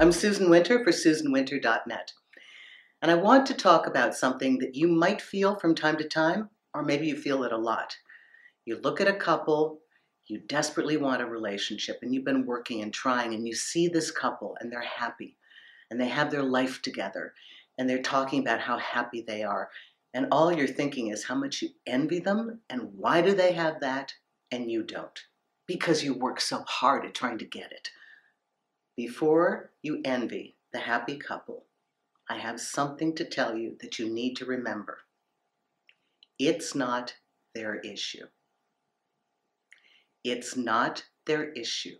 I'm Susan Winter for SusanWinter.net. And I want to talk about something that you might feel from time to time, or maybe you feel it a lot. You look at a couple, you desperately want a relationship, and you've been working and trying, and you see this couple, and they're happy, and they have their life together, and they're talking about how happy they are. And all you're thinking is how much you envy them, and why do they have that, and you don't? Because you work so hard at trying to get it. Before you envy the happy couple, I have something to tell you that you need to remember. It's not their issue. It's not their issue.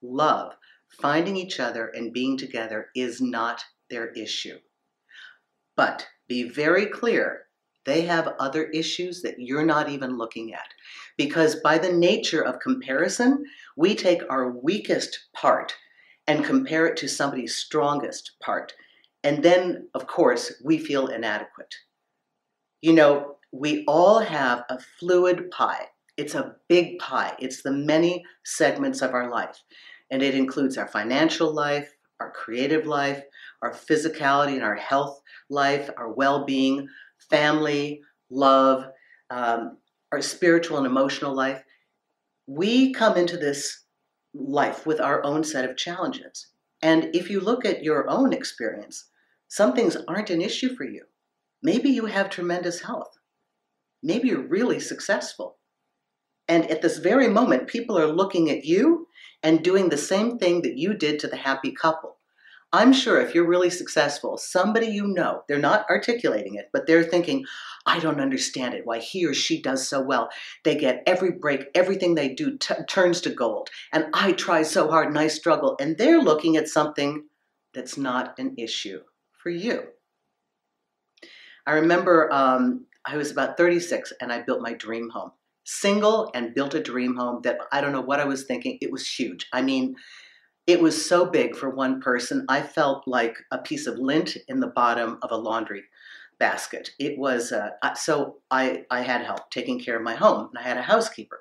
Love, finding each other and being together is not their issue. But be very clear, they have other issues that you're not even looking at. Because by the nature of comparison, we take our weakest part and compare it to somebody's strongest part. And then, of course, we feel inadequate. You know, we all have a fluid pie. It's a big pie. It's the many segments of our life. And it includes our financial life, our creative life, our physicality and our health life, our well being, family, love, um, our spiritual and emotional life. We come into this life with our own set of challenges. And if you look at your own experience, some things aren't an issue for you. Maybe you have tremendous health. Maybe you're really successful. And at this very moment, people are looking at you and doing the same thing that you did to the happy couple. I'm sure if you're really successful, somebody you know, they're not articulating it, but they're thinking, I don't understand it, why he or she does so well. They get every break, everything they do t- turns to gold. And I try so hard and I struggle. And they're looking at something that's not an issue for you. I remember um, I was about 36 and I built my dream home. Single and built a dream home that I don't know what I was thinking. It was huge. I mean, it was so big for one person. I felt like a piece of lint in the bottom of a laundry basket. It was uh, so I I had help taking care of my home, and I had a housekeeper.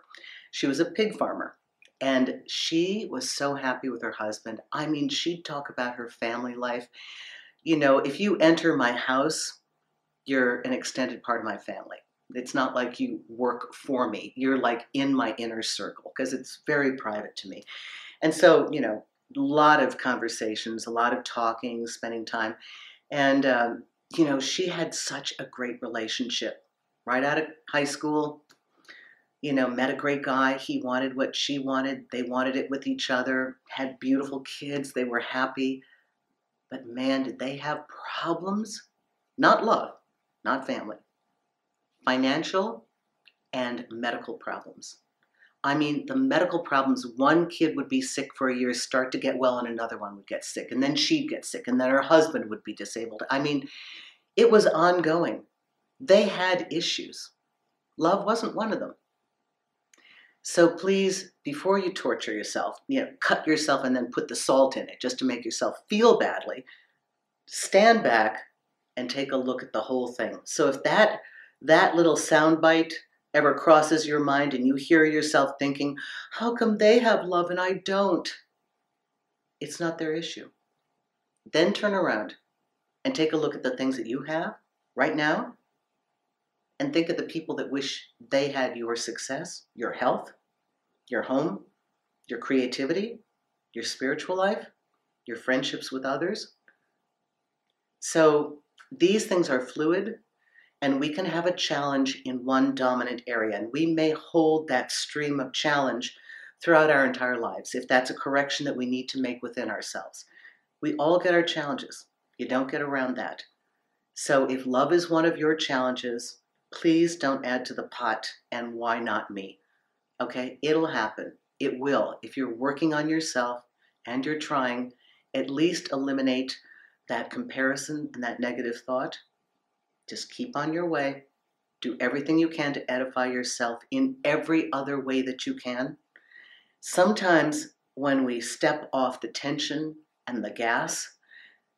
She was a pig farmer, and she was so happy with her husband. I mean, she'd talk about her family life you know, if you enter my house, you're an extended part of my family. It's not like you work for me. You're like in my inner circle because it's very private to me. And so, you know, lot of conversations, a lot of talking, spending time. And, um, you know, she had such a great relationship right out of high school. You know, met a great guy. He wanted what she wanted. They wanted it with each other, had beautiful kids. They were happy but man, did they have problems? Not love, not family, financial and medical problems. I mean, the medical problems, one kid would be sick for a year, start to get well, and another one would get sick, and then she'd get sick, and then her husband would be disabled. I mean, it was ongoing. They had issues. Love wasn't one of them. So please, before you torture yourself, you know, cut yourself and then put the salt in it just to make yourself feel badly, stand back and take a look at the whole thing. So if that that little soundbite ever crosses your mind and you hear yourself thinking, how come they have love and I don't? It's not their issue. Then turn around and take a look at the things that you have right now and think of the people that wish they had your success, your health, your home, your creativity, your spiritual life, your friendships with others. So these things are fluid, and we can have a challenge in one dominant area, and we may hold that stream of challenge throughout our entire lives if that's a correction that we need to make within ourselves. We all get our challenges. You don't get around that. So if love is one of your challenges, please don't add to the pot and why not me? Okay, it'll happen. It will. If you're working on yourself and you're trying, at least eliminate that comparison and that negative thought. Just keep on your way. Do everything you can to edify yourself in every other way that you can. Sometimes when we step off the tension and the gas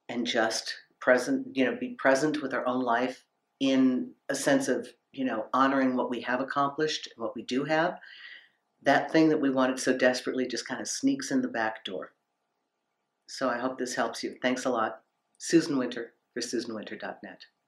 and just present, you know, be present with our own life in a sense of you know honoring what we have accomplished and what we do have that thing that we wanted so desperately just kind of sneaks in the back door So I hope this helps you. Thanks a lot. Susan Winter for SusanWinter.net.